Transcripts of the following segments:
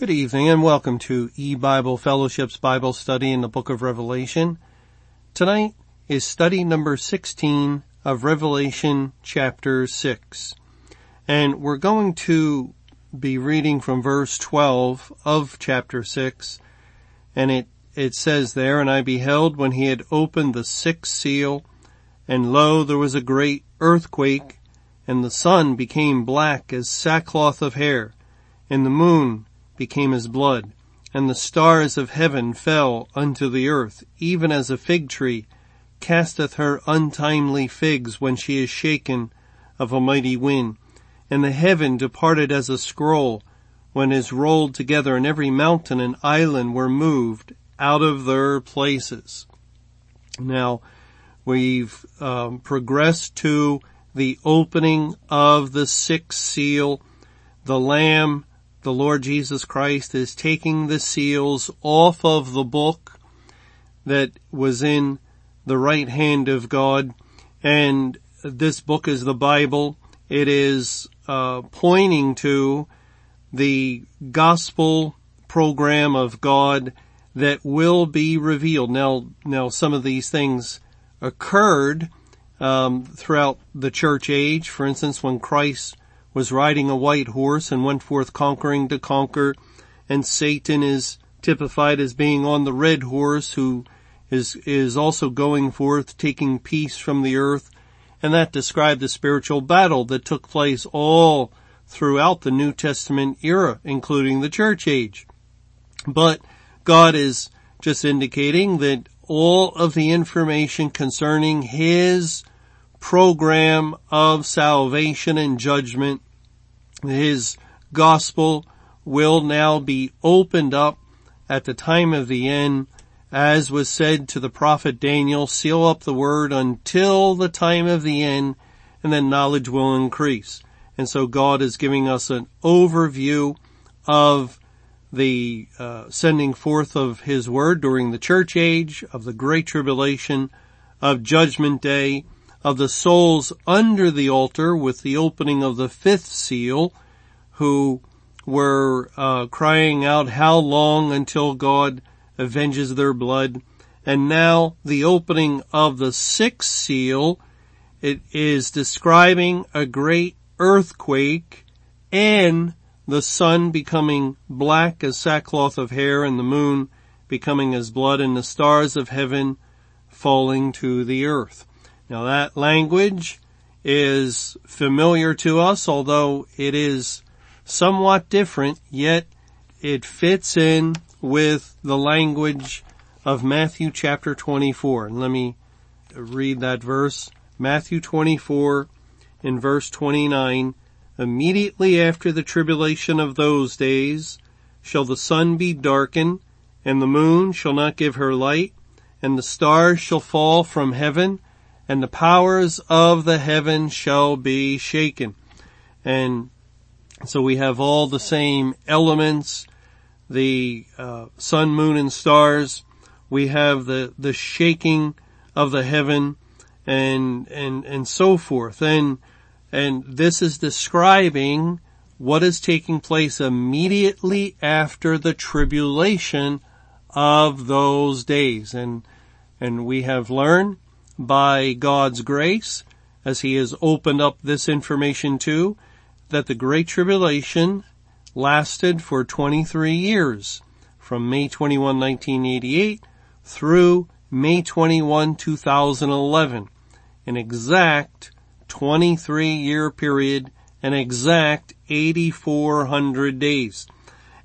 Good evening and welcome to E-Bible Fellowship's Bible study in the book of Revelation. Tonight is study number 16 of Revelation chapter 6. And we're going to be reading from verse 12 of chapter 6. And it, it says there, And I beheld when he had opened the sixth seal, and lo, there was a great earthquake, and the sun became black as sackcloth of hair, and the moon became as blood, and the stars of heaven fell unto the earth, even as a fig tree casteth her untimely figs when she is shaken of a mighty wind. And the heaven departed as a scroll when it is rolled together and every mountain and island were moved out of their places. Now, we've um, progressed to the opening of the sixth seal. The Lamb, the Lord Jesus Christ, is taking the seals off of the book that was in the right hand of God. And this book is the Bible. It is uh, pointing to the gospel program of God that will be revealed. Now, now some of these things occurred um, throughout the church age. For instance, when Christ was riding a white horse and went forth conquering to conquer, and Satan is typified as being on the red horse who is, is also going forth taking peace from the earth. And that described the spiritual battle that took place all throughout the New Testament era, including the church age. But God is just indicating that all of the information concerning His program of salvation and judgment. His gospel will now be opened up at the time of the end, as was said to the prophet Daniel, seal up the word until the time of the end, and then knowledge will increase. And so God is giving us an overview of the uh, sending forth of His word during the church age, of the great tribulation, of judgment day, of the souls under the altar with the opening of the fifth seal who were uh, crying out how long until God avenges their blood and now the opening of the sixth seal it is describing a great earthquake and the sun becoming black as sackcloth of hair and the moon becoming as blood and the stars of heaven falling to the earth. Now that language is familiar to us, although it is somewhat different, yet it fits in with the language of Matthew chapter 24. And let me read that verse. Matthew 24 in verse 29. Immediately after the tribulation of those days shall the sun be darkened and the moon shall not give her light and the stars shall fall from heaven and the powers of the heaven shall be shaken. And so we have all the same elements, the uh, sun, moon, and stars. We have the the shaking of the heaven, and and and so forth. And and this is describing what is taking place immediately after the tribulation of those days. And and we have learned by God's grace, as He has opened up this information to, that the Great Tribulation lasted for 23 years, from May 21, 1988 through May 21, 2011. An exact 23 year period, an exact 8,400 days.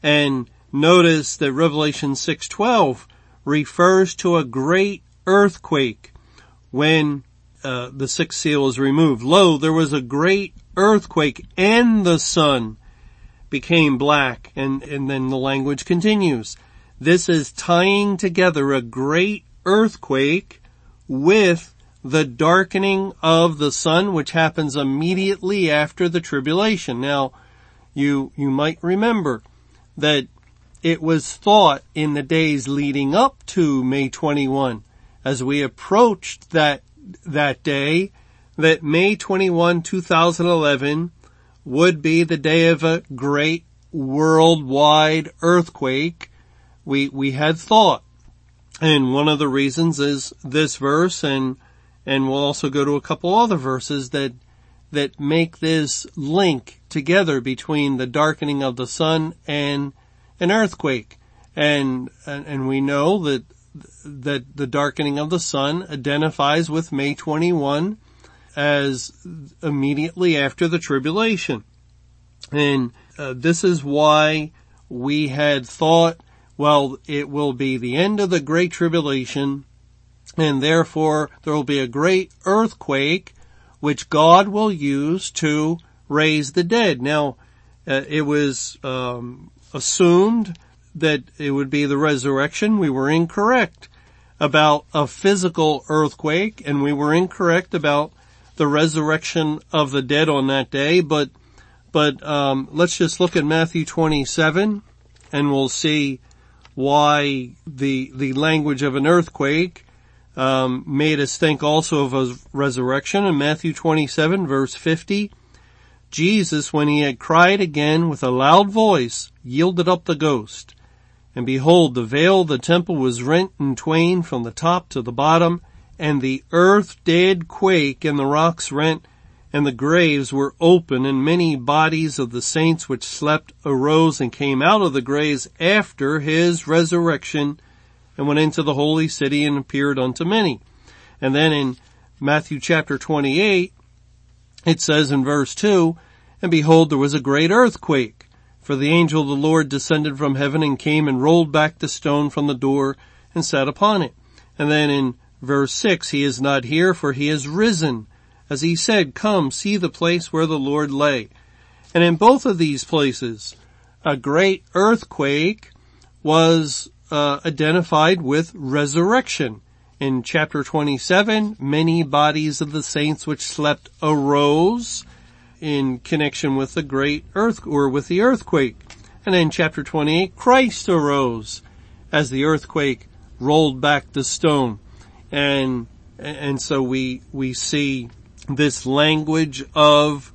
And notice that Revelation 6.12 refers to a great earthquake when uh, the sixth seal is removed. Lo, there was a great earthquake and the sun became black. And, and then the language continues. This is tying together a great earthquake with the darkening of the sun, which happens immediately after the tribulation. Now, you, you might remember that it was thought in the days leading up to May 21 as we approached that, that day that May 21, 2011 would be the day of a great worldwide earthquake, we, we had thought. And one of the reasons is this verse and, and we'll also go to a couple other verses that, that make this link together between the darkening of the sun and an earthquake. And, and, and we know that, that the darkening of the sun identifies with May 21 as immediately after the tribulation. And uh, this is why we had thought, well, it will be the end of the great tribulation and therefore there will be a great earthquake which God will use to raise the dead. Now, uh, it was um, assumed that it would be the resurrection. We were incorrect about a physical earthquake and we were incorrect about the resurrection of the dead on that day, but but um, let's just look at Matthew 27, and we'll see why the the language of an earthquake um, made us think also of a resurrection. In Matthew 27, verse 50, Jesus, when he had cried again with a loud voice, yielded up the ghost. And behold, the veil of the temple was rent in twain from the top to the bottom, and the earth did quake and the rocks rent and the graves were open and many bodies of the saints which slept arose and came out of the graves after his resurrection and went into the holy city and appeared unto many. And then in Matthew chapter 28, it says in verse 2, And behold, there was a great earthquake, for the angel of the Lord descended from heaven and came and rolled back the stone from the door and sat upon it. And then in Verse 6, He is not here for He is risen. As He said, come see the place where the Lord lay. And in both of these places, a great earthquake was uh, identified with resurrection. In chapter 27, many bodies of the saints which slept arose in connection with the great earth or with the earthquake. And in chapter 28, Christ arose as the earthquake rolled back the stone and and so we we see this language of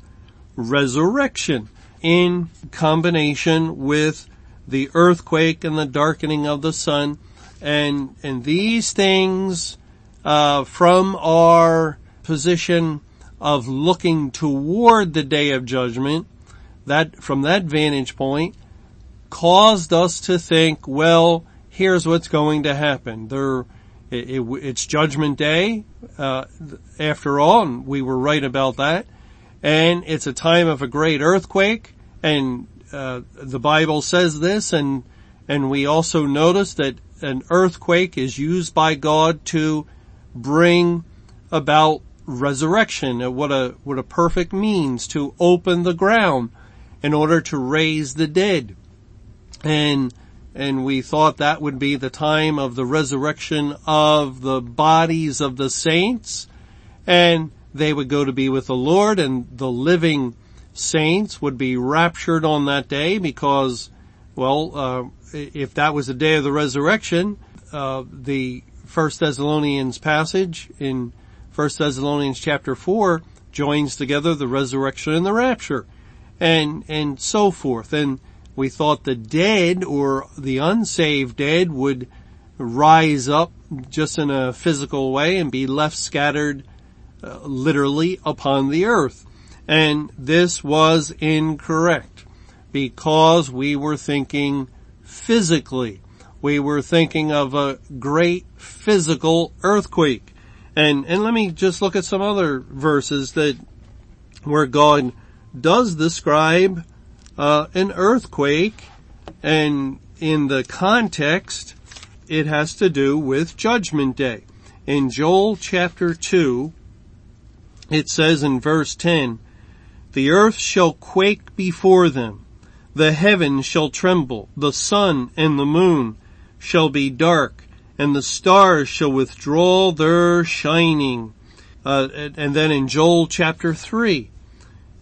resurrection in combination with the earthquake and the darkening of the sun and and these things uh, from our position of looking toward the day of judgment that from that vantage point caused us to think well here's what's going to happen there it, it, it's Judgment Day, uh, after all, and we were right about that. And it's a time of a great earthquake, and uh, the Bible says this, and and we also notice that an earthquake is used by God to bring about resurrection. What a what a perfect means to open the ground in order to raise the dead. And and we thought that would be the time of the resurrection of the bodies of the saints and they would go to be with the Lord and the living saints would be raptured on that day because, well, uh, if that was the day of the resurrection, uh, the First Thessalonians passage in First Thessalonians chapter four joins together the resurrection and the rapture, and and so forth. And we thought the dead or the unsaved dead would rise up just in a physical way and be left scattered uh, literally upon the earth. And this was incorrect because we were thinking physically. We were thinking of a great physical earthquake. And, and let me just look at some other verses that where God does describe uh, an earthquake, and in the context, it has to do with Judgment Day. In Joel chapter 2, it says in verse 10, The earth shall quake before them, the heavens shall tremble, the sun and the moon shall be dark, and the stars shall withdraw their shining. Uh, and then in Joel chapter 3,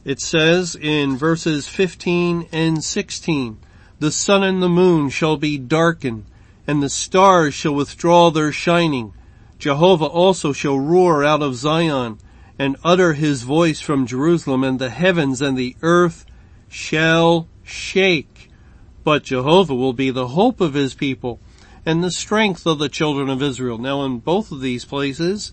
it says in verses 15 and 16, the sun and the moon shall be darkened and the stars shall withdraw their shining. Jehovah also shall roar out of Zion and utter his voice from Jerusalem and the heavens and the earth shall shake. but Jehovah will be the hope of his people and the strength of the children of Israel. Now in both of these places,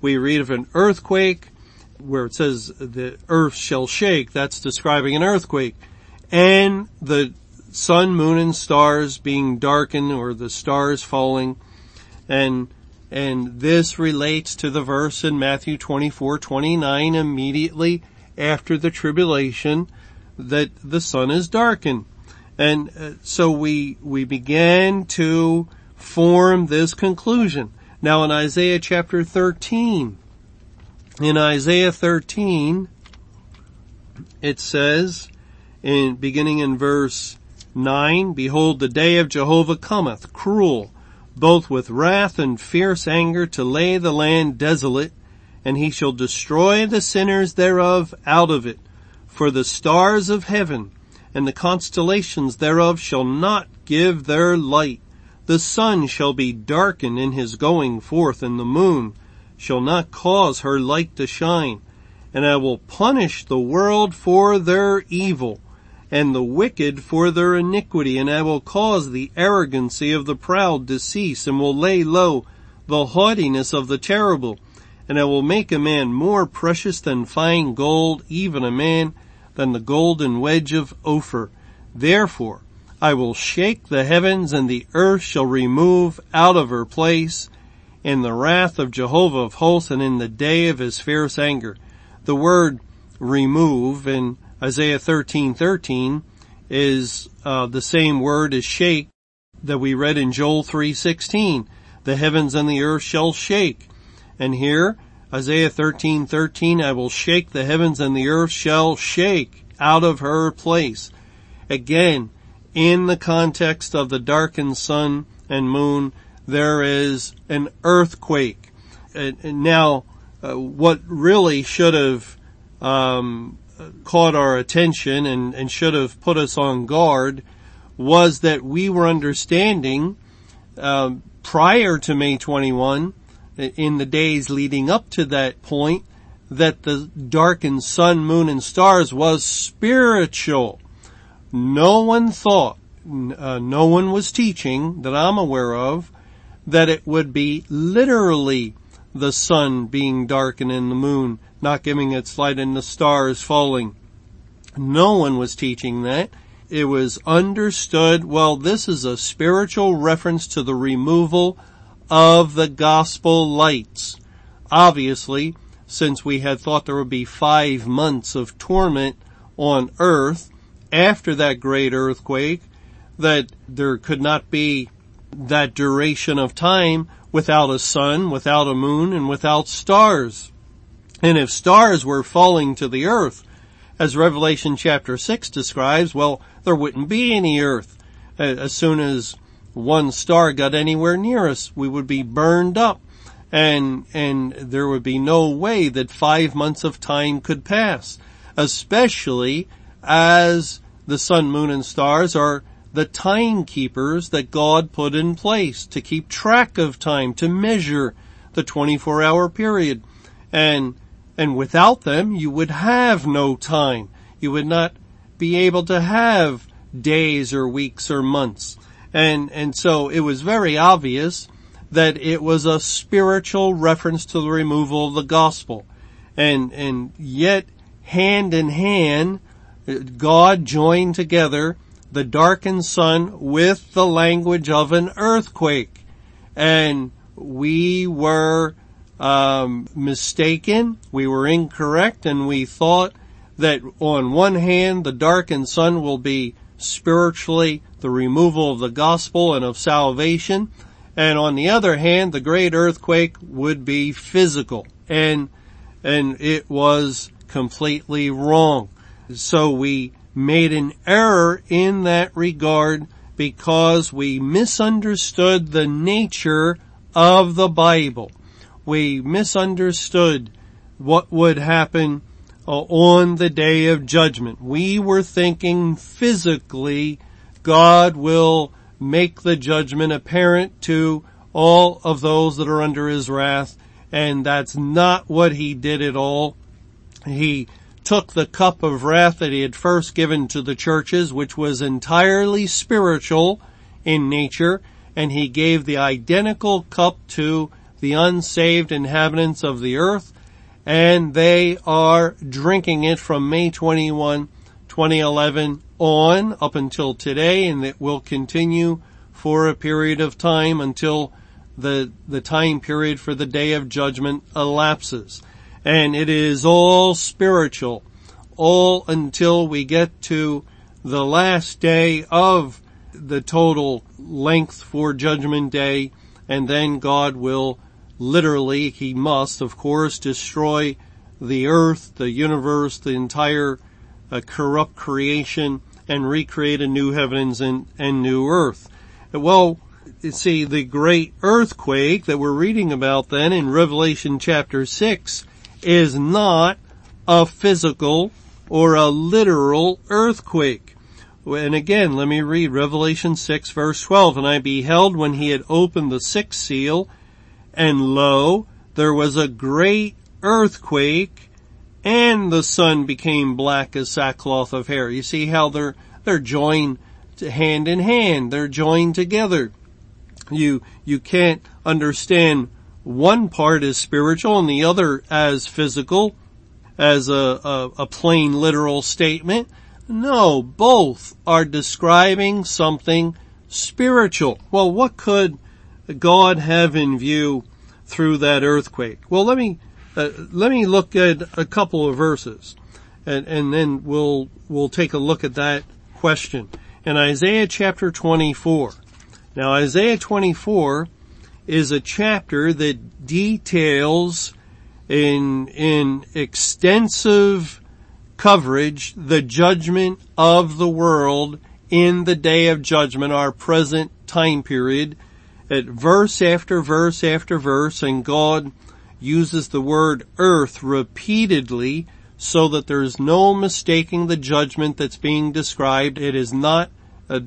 we read of an earthquake where it says the earth shall shake. That's describing an earthquake. And the sun, moon, and stars being darkened or the stars falling. And, and this relates to the verse in Matthew 24, 29 immediately after the tribulation that the sun is darkened. And uh, so we, we began to form this conclusion. Now in Isaiah chapter 13, in Isaiah 13, it says, in beginning in verse 9, Behold, the day of Jehovah cometh, cruel, both with wrath and fierce anger to lay the land desolate, and he shall destroy the sinners thereof out of it. For the stars of heaven and the constellations thereof shall not give their light. The sun shall be darkened in his going forth, and the moon shall not cause her light to shine. And I will punish the world for their evil, and the wicked for their iniquity, and I will cause the arrogancy of the proud to cease, and will lay low the haughtiness of the terrible. And I will make a man more precious than fine gold, even a man than the golden wedge of Ophir. Therefore, I will shake the heavens and the earth shall remove out of her place in the wrath of Jehovah of hosts and in the day of his fierce anger. The word remove in Isaiah 13:13 is uh, the same word as shake that we read in Joel 3:16. The heavens and the earth shall shake. And here Isaiah 13, 13, I will shake the heavens and the earth shall shake out of her place. Again, in the context of the darkened sun and moon, there is an earthquake. And now, uh, what really should have um, caught our attention and, and should have put us on guard was that we were understanding um, prior to May 21 in the days leading up to that point that the darkened sun, moon, and stars was spiritual. No one thought, uh, no one was teaching that I'm aware of that it would be literally the sun being darkened and the moon not giving its light and the stars falling. No one was teaching that. It was understood, well, this is a spiritual reference to the removal of the gospel lights. Obviously, since we had thought there would be five months of torment on earth after that great earthquake, that there could not be that duration of time without a sun, without a moon, and without stars. And if stars were falling to the earth, as Revelation chapter 6 describes, well, there wouldn't be any earth. As soon as one star got anywhere near us, we would be burned up and, and there would be no way that five months of time could pass, especially as the sun, moon, and stars are the timekeepers that God put in place to keep track of time, to measure the 24 hour period. And, and without them, you would have no time. You would not be able to have days or weeks or months. And, and so it was very obvious that it was a spiritual reference to the removal of the gospel. And, and yet hand in hand, God joined together the darkened sun with the language of an earthquake. And we were um, mistaken, we were incorrect, and we thought that on one hand the darkened sun will be spiritually the removal of the gospel and of salvation. And on the other hand, the great earthquake would be physical. And, and it was completely wrong. So we made an error in that regard because we misunderstood the nature of the Bible. We misunderstood what would happen uh, on the day of judgment. We were thinking physically God will make the judgment apparent to all of those that are under his wrath and that's not what he did at all. He took the cup of wrath that he had first given to the churches, which was entirely spiritual in nature, and he gave the identical cup to the unsaved inhabitants of the earth, and they are drinking it from May 21, 2011 on up until today, and it will continue for a period of time until the, the time period for the day of judgment elapses. And it is all spiritual, all until we get to the last day of the total length for judgment day, and then God will literally, he must, of course, destroy the earth, the universe, the entire uh, corrupt creation, and recreate a new heavens and, and new earth. Well, see, the great earthquake that we're reading about then in Revelation chapter 6 is not a physical or a literal earthquake. And again, let me read Revelation 6 verse 12. And I beheld when he had opened the sixth seal, and lo, there was a great earthquake, and the sun became black as sackcloth of hair. You see how they're, they're joined hand in hand. They're joined together. You, you can't understand one part as spiritual and the other as physical, as a, a, a plain literal statement. No, both are describing something spiritual. Well, what could God have in view through that earthquake? Well, let me, uh, let me look at a couple of verses and, and then we'll, we'll take a look at that question. In Isaiah chapter 24, now Isaiah 24 is a chapter that details in, in extensive coverage the judgment of the world in the day of judgment, our present time period, at verse after verse after verse, and God uses the word earth repeatedly so that there's no mistaking the judgment that's being described. It is not uh,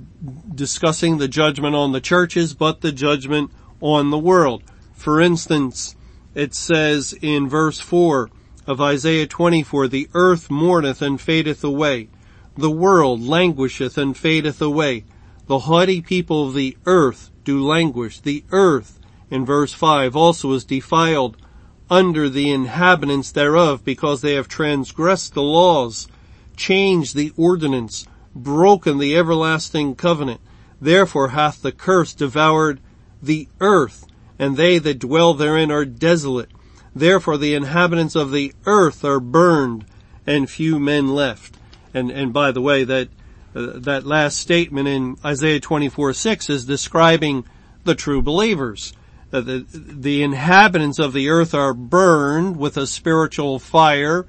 discussing the judgment on the churches, but the judgment on the world. For instance, it says in verse 4 of Isaiah 24, the earth mourneth and fadeth away. The world languisheth and fadeth away. The haughty people of the earth do languish. The earth, in verse 5, also is defiled under the inhabitants thereof because they have transgressed the laws, changed the ordinance, broken the everlasting covenant. Therefore hath the curse devoured the earth, and they that dwell therein are desolate. Therefore the inhabitants of the earth are burned, and few men left. And, and by the way, that, uh, that last statement in Isaiah 24, 6 is describing the true believers. Uh, the, the inhabitants of the earth are burned with a spiritual fire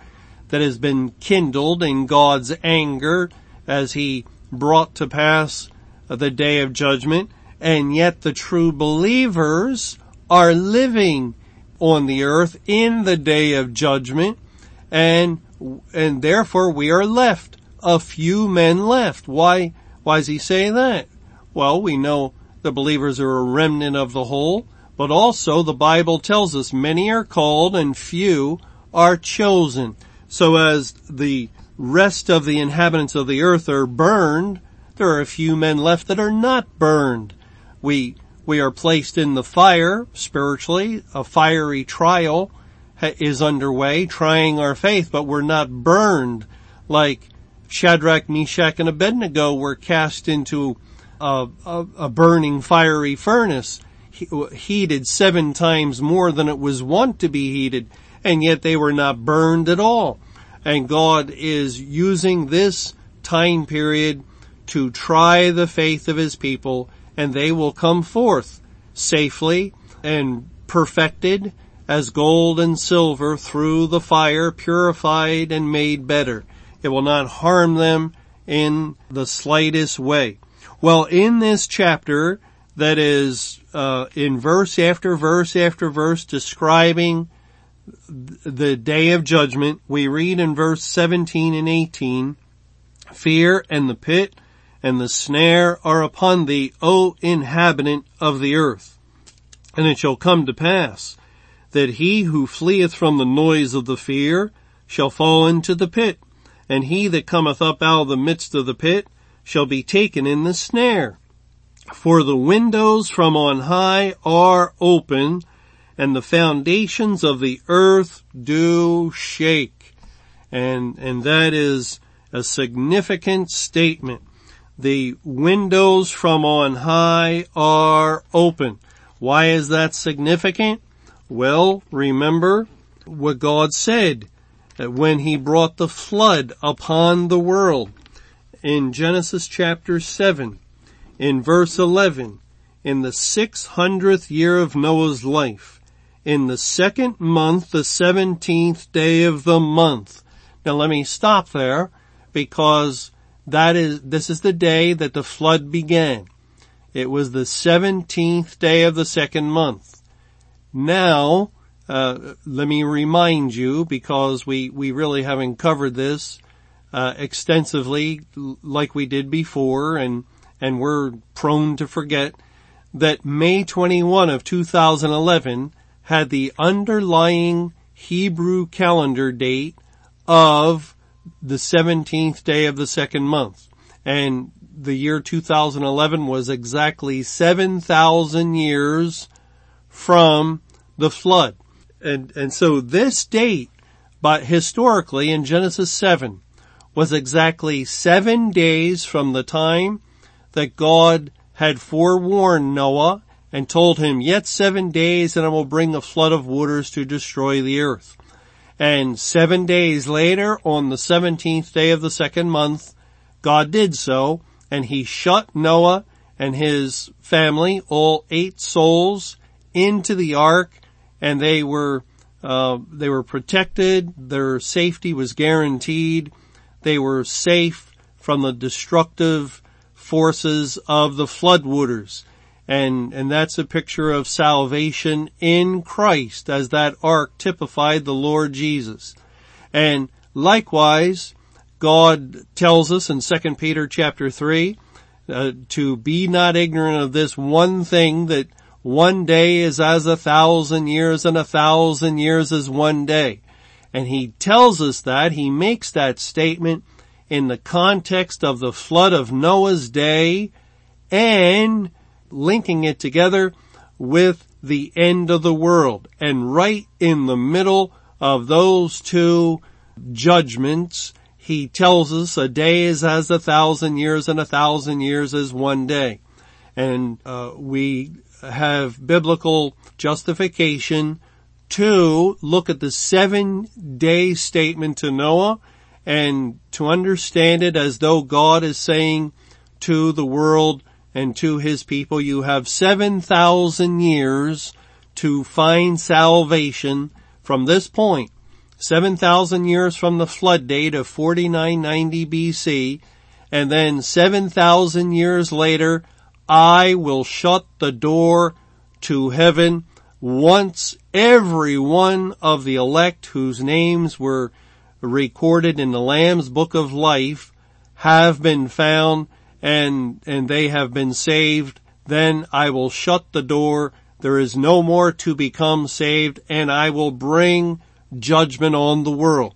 that has been kindled in God's anger as he brought to pass the day of judgment, and yet the true believers are living on the earth in the day of judgment, and, and therefore we are left. A few men left. Why, why does he say that? Well, we know the believers are a remnant of the whole, but also the Bible tells us many are called and few are chosen. So as the rest of the inhabitants of the earth are burned, there are a few men left that are not burned. We, we are placed in the fire spiritually. A fiery trial is underway, trying our faith, but we're not burned like Shadrach, Meshach, and Abednego were cast into a, a, a burning fiery furnace, heated seven times more than it was wont to be heated, and yet they were not burned at all. And God is using this time period to try the faith of his people and they will come forth safely and perfected as gold and silver through the fire, purified and made better. It will not harm them in the slightest way. Well, in this chapter that is uh, in verse after verse after verse describing the day of judgment, we read in verse 17 and 18, fear and the pit and the snare are upon thee, O inhabitant of the earth. And it shall come to pass that he who fleeth from the noise of the fear shall fall into the pit, and he that cometh up out of the midst of the pit shall be taken in the snare. For the windows from on high are open, and the foundations of the earth do shake. And, and that is a significant statement. The windows from on high are open. Why is that significant? Well, remember what God said when he brought the flood upon the world in Genesis chapter 7 in verse 11 in the 600th year of Noah's life in the second month the 17th day of the month. Now let me stop there because that is, this is the day that the flood began. It was the 17th day of the second month. Now, uh, let me remind you because we, we really haven't covered this, uh, extensively like we did before and, and we're prone to forget that May 21 of 2011 had the underlying Hebrew calendar date of the 17th day of the second month. And the year 2011 was exactly 7,000 years from the flood. And, and so this date, but historically in Genesis 7, was exactly seven days from the time that God had forewarned Noah and told him, yet seven days and I will bring a flood of waters to destroy the earth. And seven days later, on the 17th day of the second month, God did so, and he shut Noah and his family, all eight souls, into the ark, and they were, uh, they were protected, their safety was guaranteed, they were safe from the destructive forces of the floodwaters and, and that's a picture of salvation in Christ as that ark typified the Lord Jesus. And likewise, God tells us in 2 Peter chapter 3, uh, to be not ignorant of this one thing that one day is as a thousand years and a thousand years as one day. And he tells us that, he makes that statement in the context of the flood of Noah's day and linking it together with the end of the world. And right in the middle of those two judgments, he tells us a day is as a thousand years and a thousand years as one day. And uh, we have biblical justification to look at the seven day statement to Noah and to understand it as though God is saying to the world, and to his people. You have 7,000 years to find salvation from this point. 7,000 years from the flood date of 4990 BC. And then 7,000 years later, I will shut the door to heaven once every one of the elect whose names were recorded in the Lamb's book of life have been found and, and they have been saved, then I will shut the door. There is no more to become saved and I will bring judgment on the world.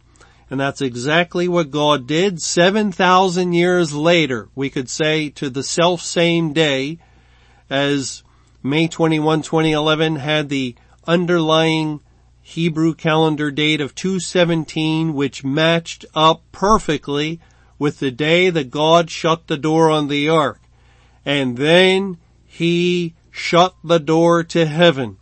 And that's exactly what God did 7,000 years later. We could say to the self same day as May 21, 2011 had the underlying Hebrew calendar date of 217, which matched up perfectly with the day that God shut the door on the ark. And then he shut the door to heaven.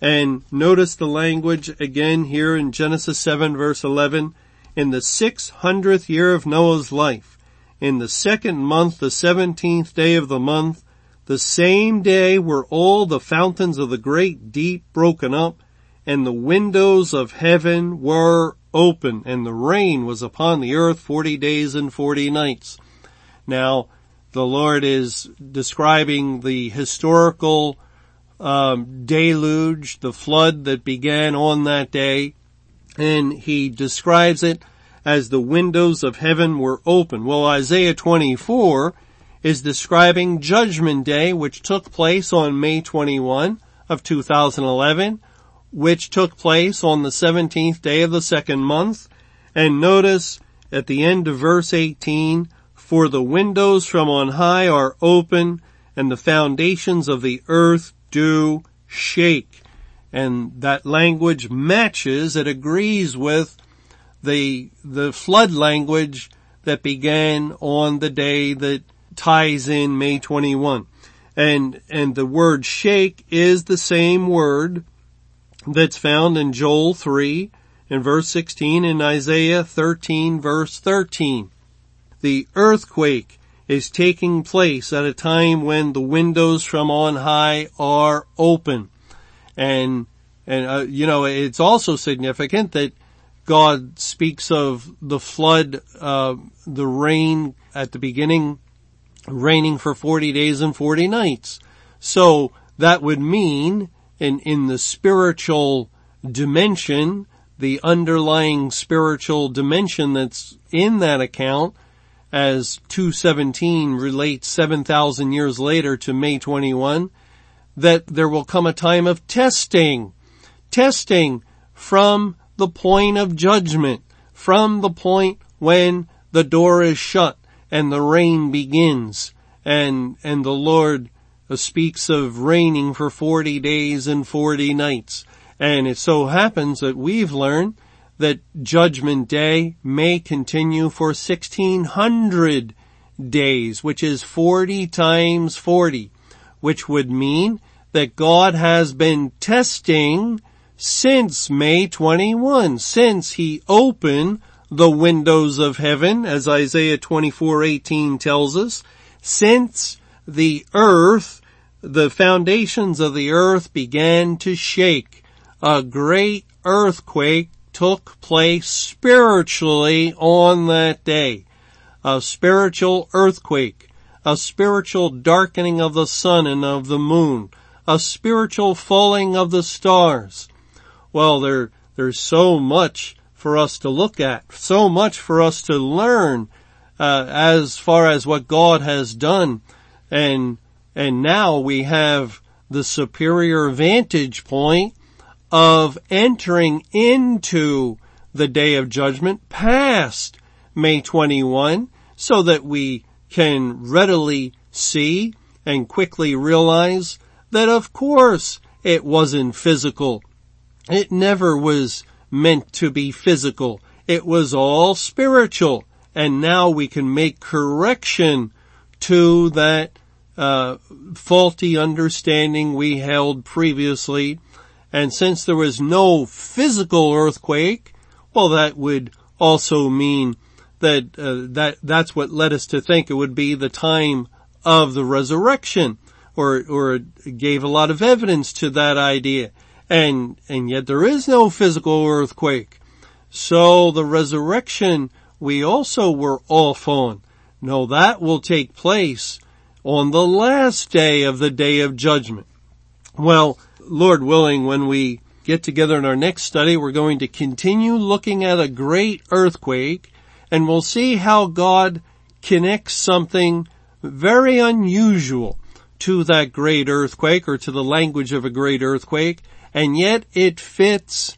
And notice the language again here in Genesis 7 verse 11. In the 600th year of Noah's life, in the second month, the 17th day of the month, the same day were all the fountains of the great deep broken up and the windows of heaven were open and the rain was upon the earth 40 days and 40 nights. Now, the Lord is describing the historical um, deluge, the flood that began on that day, and he describes it as the windows of heaven were open. Well, Isaiah 24 is describing Judgment Day, which took place on May 21 of 2011, which took place on the 17th day of the second month. And notice at the end of verse 18, for the windows from on high are open and the foundations of the earth do shake. And that language matches, it agrees with the, the flood language that began on the day that ties in May 21. And, and the word shake is the same word that's found in Joel 3 in verse 16 and Isaiah 13 verse 13. The earthquake is taking place at a time when the windows from on high are open. And, and, uh, you know, it's also significant that God speaks of the flood, uh, the rain at the beginning, raining for 40 days and 40 nights. So that would mean in, in the spiritual dimension, the underlying spiritual dimension that's in that account as 217 relates 7,000 years later to May 21, that there will come a time of testing. Testing from the point of judgment, from the point when the door is shut and the rain begins and, and the Lord Uh, speaks of raining for 40 days and 40 nights. And it so happens that we've learned that judgment day may continue for 1600 days, which is 40 times 40, which would mean that God has been testing since May 21, since he opened the windows of heaven, as Isaiah 24:18 tells us, since the earth, the foundations of the earth began to shake a great earthquake took place spiritually on that day. A spiritual earthquake, a spiritual darkening of the sun and of the moon, a spiritual falling of the stars. Well, there, there's so much for us to look at, so much for us to learn, uh, as far as what God has done. And, and now we have the superior vantage point of entering into the day of judgment past May 21 so that we can readily see and quickly realize that of course it wasn't physical. It never was meant to be physical. It was all spiritual. And now we can make correction to that uh, faulty understanding we held previously and since there was no physical earthquake, well, that would also mean that uh, that that's what led us to think it would be the time of the resurrection, or or gave a lot of evidence to that idea. And and yet there is no physical earthquake. So the resurrection we also were off on. No, that will take place on the last day of the day of judgment. Well, Lord willing, when we get together in our next study, we're going to continue looking at a great earthquake and we'll see how God connects something very unusual to that great earthquake or to the language of a great earthquake and yet it fits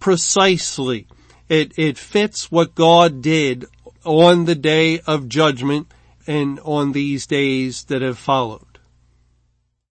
precisely. It, it fits what God did on the day of judgment and on these days that have followed.